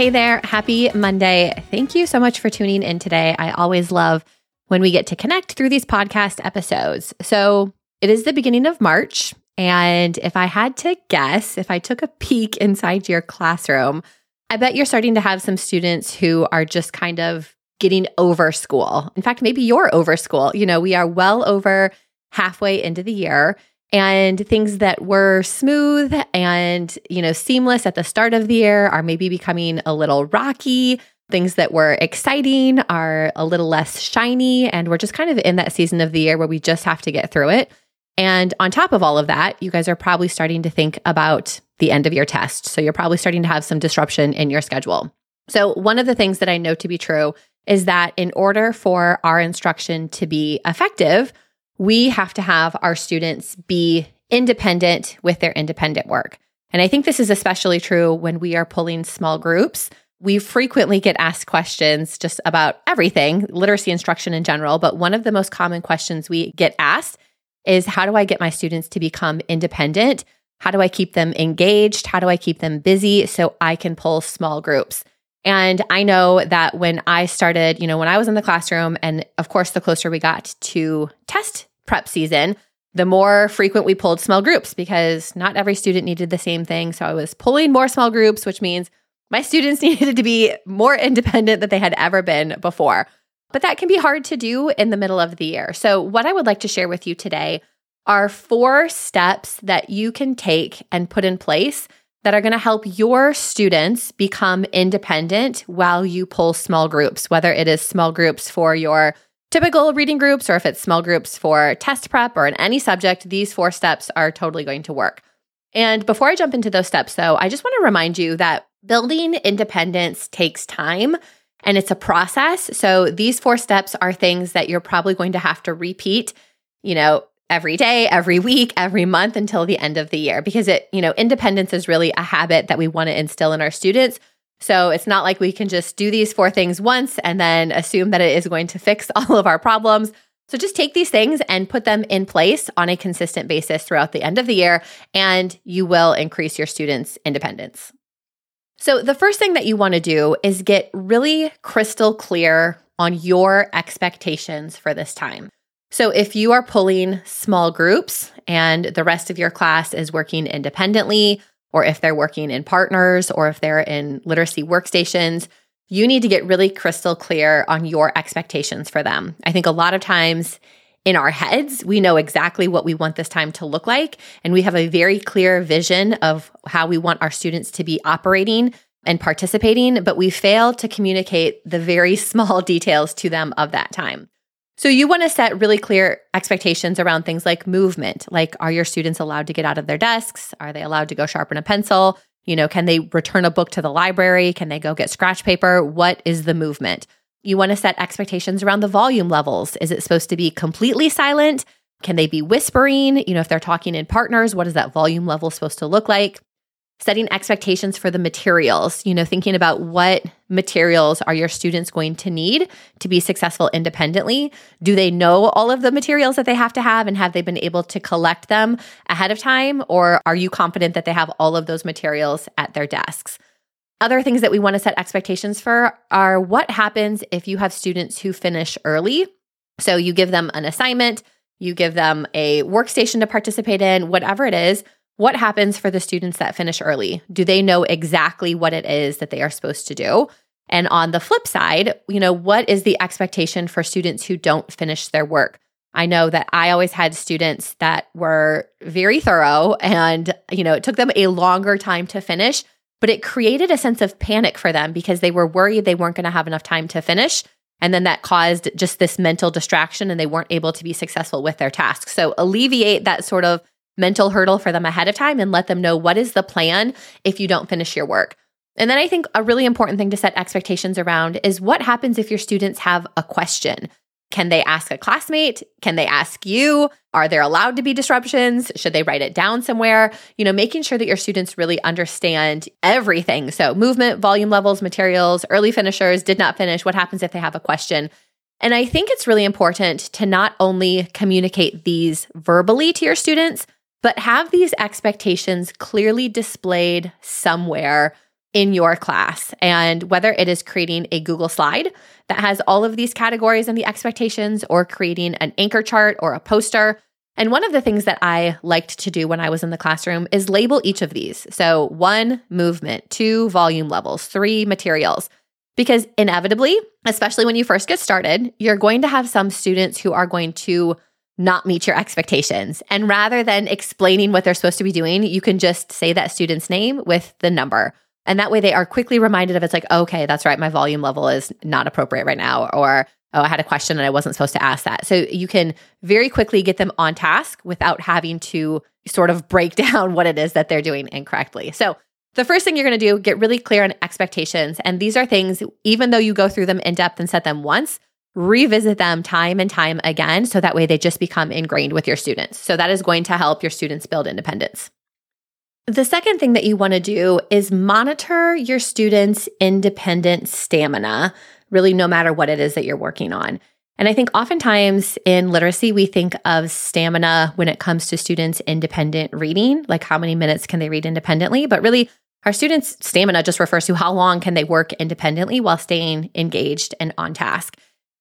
Hey there. Happy Monday. Thank you so much for tuning in today. I always love when we get to connect through these podcast episodes. So it is the beginning of March. And if I had to guess, if I took a peek inside your classroom, I bet you're starting to have some students who are just kind of getting over school. In fact, maybe you're over school. You know, we are well over halfway into the year and things that were smooth and you know seamless at the start of the year are maybe becoming a little rocky. Things that were exciting are a little less shiny and we're just kind of in that season of the year where we just have to get through it. And on top of all of that you guys are probably starting to think about the end of your test. So you're probably starting to have some disruption in your schedule. So one of the things that i know to be true is that in order for our instruction to be effective we have to have our students be independent with their independent work. And I think this is especially true when we are pulling small groups. We frequently get asked questions just about everything, literacy instruction in general. But one of the most common questions we get asked is How do I get my students to become independent? How do I keep them engaged? How do I keep them busy so I can pull small groups? And I know that when I started, you know, when I was in the classroom, and of course, the closer we got to test prep season, the more frequent we pulled small groups because not every student needed the same thing. So I was pulling more small groups, which means my students needed to be more independent than they had ever been before. But that can be hard to do in the middle of the year. So, what I would like to share with you today are four steps that you can take and put in place that are going to help your students become independent while you pull small groups, whether it is small groups for your typical reading groups or if it's small groups for test prep or in any subject, these four steps are totally going to work. And before I jump into those steps, though, I just want to remind you that building independence takes time and it's a process. So these four steps are things that you're probably going to have to repeat, you know, every day, every week, every month until the end of the year because it, you know, independence is really a habit that we want to instill in our students. So it's not like we can just do these four things once and then assume that it is going to fix all of our problems. So just take these things and put them in place on a consistent basis throughout the end of the year, and you will increase your students' independence. So, the first thing that you want to do is get really crystal clear on your expectations for this time. So, if you are pulling small groups and the rest of your class is working independently, or if they're working in partners or if they're in literacy workstations, you need to get really crystal clear on your expectations for them. I think a lot of times in our heads, we know exactly what we want this time to look like, and we have a very clear vision of how we want our students to be operating and participating, but we fail to communicate the very small details to them of that time. So you want to set really clear expectations around things like movement, like are your students allowed to get out of their desks? Are they allowed to go sharpen a pencil? You know, can they return a book to the library? Can they go get scratch paper? What is the movement? You want to set expectations around the volume levels. Is it supposed to be completely silent? Can they be whispering? You know, if they're talking in partners, what is that volume level supposed to look like? setting expectations for the materials, you know, thinking about what materials are your students going to need to be successful independently? Do they know all of the materials that they have to have and have they been able to collect them ahead of time? Or are you confident that they have all of those materials at their desks? Other things that we want to set expectations for are what happens if you have students who finish early. So you give them an assignment, you give them a workstation to participate in, whatever it is what happens for the students that finish early? Do they know exactly what it is that they are supposed to do? And on the flip side, you know, what is the expectation for students who don't finish their work? I know that I always had students that were very thorough and, you know, it took them a longer time to finish, but it created a sense of panic for them because they were worried they weren't going to have enough time to finish. And then that caused just this mental distraction and they weren't able to be successful with their tasks. So alleviate that sort of mental hurdle for them ahead of time and let them know what is the plan if you don't finish your work. And then I think a really important thing to set expectations around is what happens if your students have a question? Can they ask a classmate? Can they ask you? Are there allowed to be disruptions? Should they write it down somewhere? You know, making sure that your students really understand everything. So, movement, volume levels, materials, early finishers, did not finish. What happens if they have a question? And I think it's really important to not only communicate these verbally to your students, but have these expectations clearly displayed somewhere in your class. And whether it is creating a Google slide that has all of these categories and the expectations, or creating an anchor chart or a poster. And one of the things that I liked to do when I was in the classroom is label each of these. So, one, movement, two, volume levels, three, materials. Because inevitably, especially when you first get started, you're going to have some students who are going to not meet your expectations. And rather than explaining what they're supposed to be doing, you can just say that student's name with the number. And that way they are quickly reminded of it's like, okay, that's right, my volume level is not appropriate right now. Or, oh, I had a question and I wasn't supposed to ask that. So you can very quickly get them on task without having to sort of break down what it is that they're doing incorrectly. So the first thing you're going to do, get really clear on expectations. And these are things, even though you go through them in depth and set them once, revisit them time and time again so that way they just become ingrained with your students. So that is going to help your students build independence. The second thing that you want to do is monitor your students' independent stamina, really, no matter what it is that you're working on. And I think oftentimes in literacy, we think of stamina when it comes to students' independent reading, like how many minutes can they read independently? But really, our students' stamina just refers to how long can they work independently while staying engaged and on task.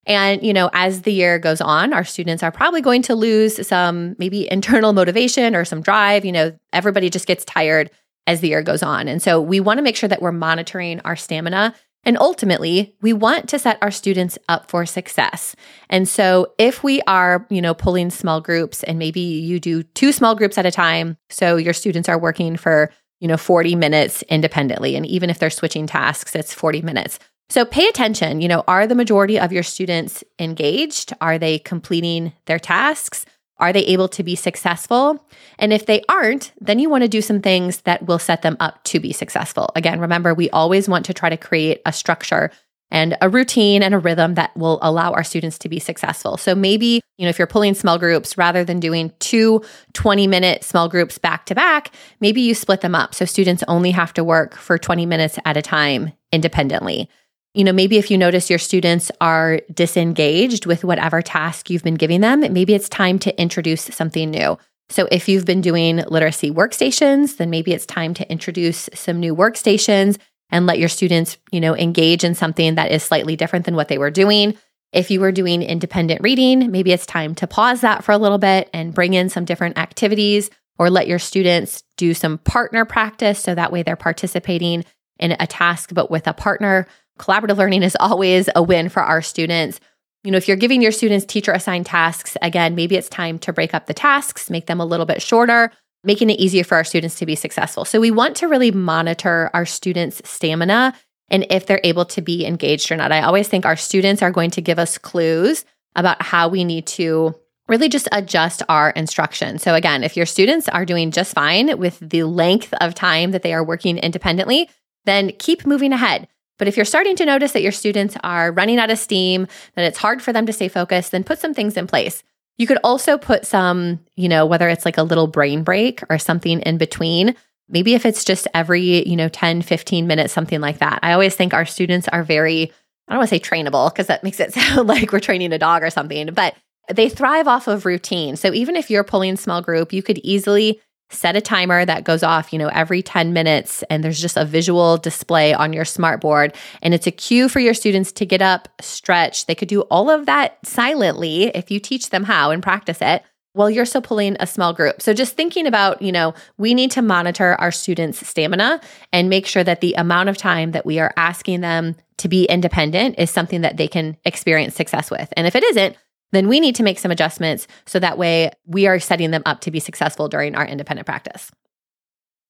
And, you know, as the year goes on, our students are probably going to lose some maybe internal motivation or some drive. You know, everybody just gets tired as the year goes on. And so we want to make sure that we're monitoring our stamina. And ultimately, we want to set our students up for success. And so if we are, you know, pulling small groups and maybe you do two small groups at a time, so your students are working for, you know, 40 minutes independently. And even if they're switching tasks, it's 40 minutes. So pay attention. You know, are the majority of your students engaged? Are they completing their tasks? Are they able to be successful? And if they aren't, then you want to do some things that will set them up to be successful. Again, remember, we always want to try to create a structure and a routine and a rhythm that will allow our students to be successful. So maybe, you know, if you're pulling small groups rather than doing two 20 minute small groups back to back, maybe you split them up. So students only have to work for 20 minutes at a time independently. You know, maybe if you notice your students are disengaged with whatever task you've been giving them, maybe it's time to introduce something new. So if you've been doing literacy workstations, then maybe it's time to introduce some new workstations and let your students, you know, engage in something that is slightly different than what they were doing. If you were doing independent reading, maybe it's time to pause that for a little bit and bring in some different activities or let your students do some partner practice so that way they're participating in a task but with a partner Collaborative learning is always a win for our students. You know, if you're giving your students teacher assigned tasks, again, maybe it's time to break up the tasks, make them a little bit shorter, making it easier for our students to be successful. So we want to really monitor our students' stamina and if they're able to be engaged or not. I always think our students are going to give us clues about how we need to really just adjust our instruction. So, again, if your students are doing just fine with the length of time that they are working independently, then keep moving ahead. But if you're starting to notice that your students are running out of steam, that it's hard for them to stay focused, then put some things in place. You could also put some, you know, whether it's like a little brain break or something in between. Maybe if it's just every, you know, 10, 15 minutes, something like that. I always think our students are very, I don't want to say trainable because that makes it sound like we're training a dog or something, but they thrive off of routine. So even if you're pulling small group, you could easily set a timer that goes off, you know, every 10 minutes and there's just a visual display on your smartboard and it's a cue for your students to get up, stretch. They could do all of that silently if you teach them how and practice it while you're still pulling a small group. So just thinking about, you know, we need to monitor our students' stamina and make sure that the amount of time that we are asking them to be independent is something that they can experience success with. And if it isn't, then we need to make some adjustments so that way we are setting them up to be successful during our independent practice.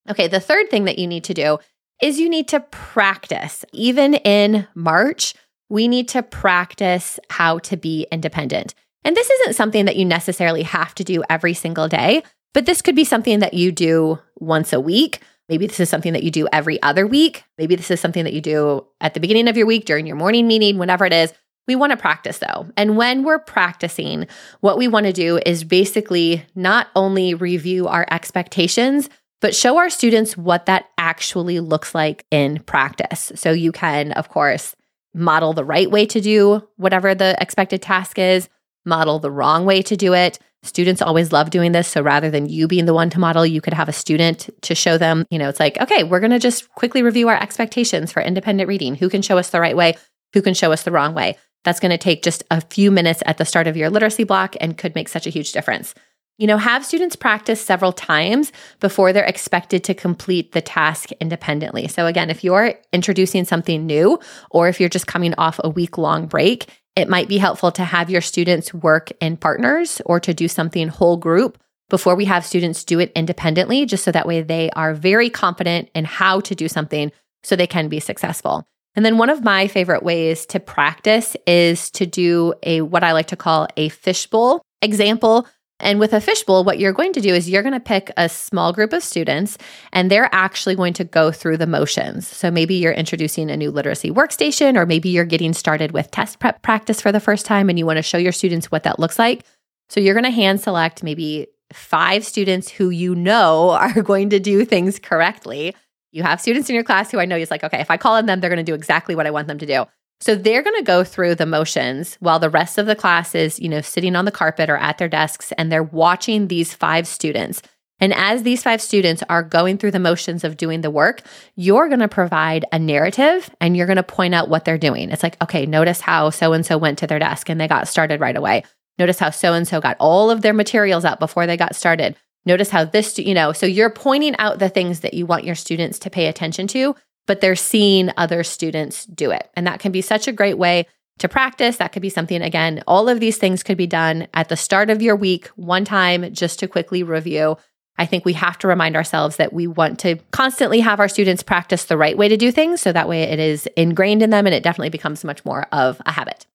Okay, the third thing that you need to do is you need to practice. Even in March, we need to practice how to be independent. And this isn't something that you necessarily have to do every single day, but this could be something that you do once a week. Maybe this is something that you do every other week. Maybe this is something that you do at the beginning of your week during your morning meeting, whenever it is. We want to practice though. And when we're practicing, what we want to do is basically not only review our expectations, but show our students what that actually looks like in practice. So you can, of course, model the right way to do whatever the expected task is, model the wrong way to do it. Students always love doing this. So rather than you being the one to model, you could have a student to show them, you know, it's like, okay, we're going to just quickly review our expectations for independent reading. Who can show us the right way? Who can show us the wrong way? That's going to take just a few minutes at the start of your literacy block and could make such a huge difference. You know, have students practice several times before they're expected to complete the task independently. So, again, if you're introducing something new, or if you're just coming off a week long break, it might be helpful to have your students work in partners or to do something whole group before we have students do it independently, just so that way they are very confident in how to do something so they can be successful. And then one of my favorite ways to practice is to do a what I like to call a fishbowl example. And with a fishbowl, what you're going to do is you're going to pick a small group of students and they're actually going to go through the motions. So maybe you're introducing a new literacy workstation, or maybe you're getting started with test prep practice for the first time and you want to show your students what that looks like. So you're going to hand select maybe five students who you know are going to do things correctly you have students in your class who I know is like, okay, if I call on them, they're going to do exactly what I want them to do. So they're going to go through the motions while the rest of the class is, you know, sitting on the carpet or at their desks and they're watching these five students. And as these five students are going through the motions of doing the work, you're going to provide a narrative and you're going to point out what they're doing. It's like, okay, notice how so and so went to their desk and they got started right away. Notice how so and so got all of their materials out before they got started. Notice how this, you know, so you're pointing out the things that you want your students to pay attention to, but they're seeing other students do it. And that can be such a great way to practice. That could be something, again, all of these things could be done at the start of your week, one time, just to quickly review. I think we have to remind ourselves that we want to constantly have our students practice the right way to do things. So that way it is ingrained in them and it definitely becomes much more of a habit.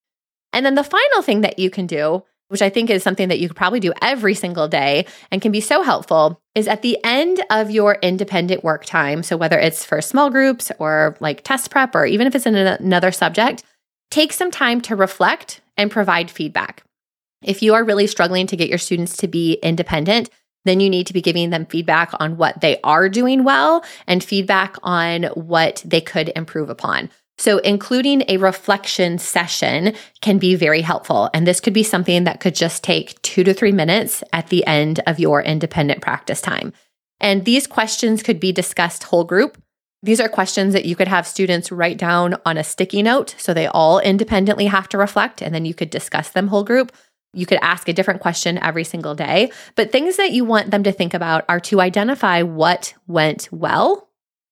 And then the final thing that you can do which I think is something that you could probably do every single day and can be so helpful, is at the end of your independent work time. So, whether it's for small groups or like test prep, or even if it's in another subject, take some time to reflect and provide feedback. If you are really struggling to get your students to be independent, then you need to be giving them feedback on what they are doing well and feedback on what they could improve upon. So, including a reflection session can be very helpful. And this could be something that could just take two to three minutes at the end of your independent practice time. And these questions could be discussed whole group. These are questions that you could have students write down on a sticky note. So they all independently have to reflect, and then you could discuss them whole group. You could ask a different question every single day. But things that you want them to think about are to identify what went well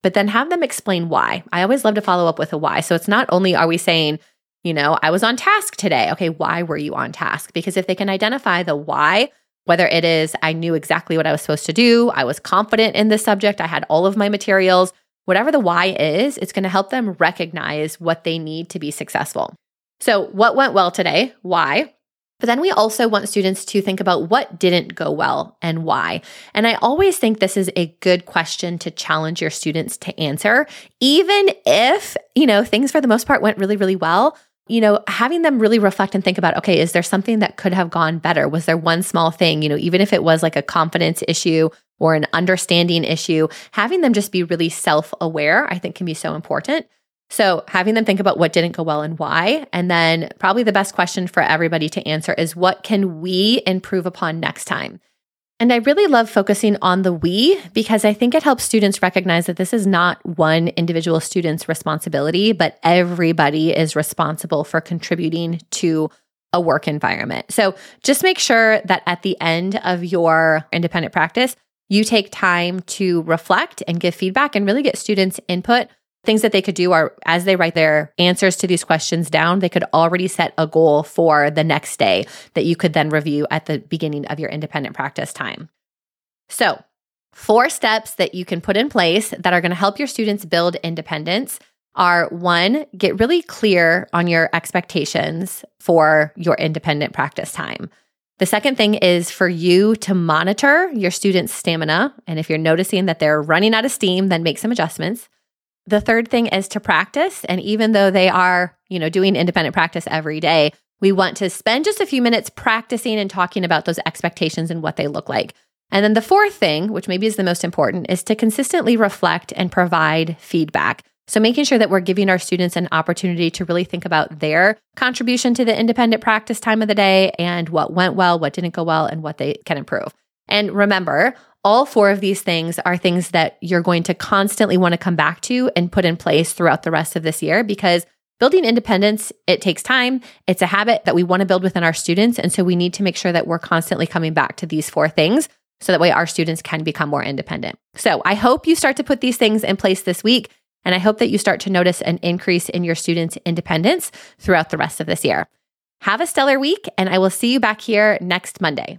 but then have them explain why. I always love to follow up with a why. So it's not only are we saying, you know, I was on task today. Okay, why were you on task? Because if they can identify the why, Whether it is, I knew exactly what I was supposed to do, I was confident in this subject, I had all of my materials, whatever the why is, it's going to help them recognize what they need to be successful. So, what went well today? Why? But then we also want students to think about what didn't go well and why. And I always think this is a good question to challenge your students to answer, even if, you know, things for the most part went really, really well. You know, having them really reflect and think about, okay, is there something that could have gone better? Was there one small thing, you know, even if it was like a confidence issue or an understanding issue, having them just be really self aware, I think can be so important. So, having them think about what didn't go well and why. And then, probably the best question for everybody to answer is what can we improve upon next time? And I really love focusing on the we because I think it helps students recognize that this is not one individual student's responsibility, but everybody is responsible for contributing to a work environment. So just make sure that at the end of your independent practice, you take time to reflect and give feedback and really get students' input Things that they could do are as they write their answers to these questions down, they could already set a goal for the next day that you could then review at the beginning of your independent practice time. So, four steps that you can put in place that are going to help your students build independence are one, get really clear on your expectations for your independent practice time. The second thing is for you to monitor your students' stamina. And if you're noticing that they're running out of steam, then make some adjustments. The third thing is to practice. And even though they are, you know, doing independent practice every day, we want to spend just a few minutes practicing and talking about those expectations and what they look like. And then the fourth thing, which maybe is the most important, is to consistently reflect and provide feedback. So, making sure that we're giving our students an opportunity to really think about their contribution to the independent practice time of the day and what went well, what didn't go well, and what they can improve. And remember, all four of these things are things that you're going to constantly want to come back to and put in place throughout the rest of this year because building independence, it takes time. It's a habit that we want to build within our students. And so we need to make sure that we're constantly coming back to these four things so that way our students can become more independent. So I hope you start to put these things in place this week. And I hope that you start to notice an increase in your students' independence throughout the rest of this year. Have a stellar week, and I will see you back here next Monday.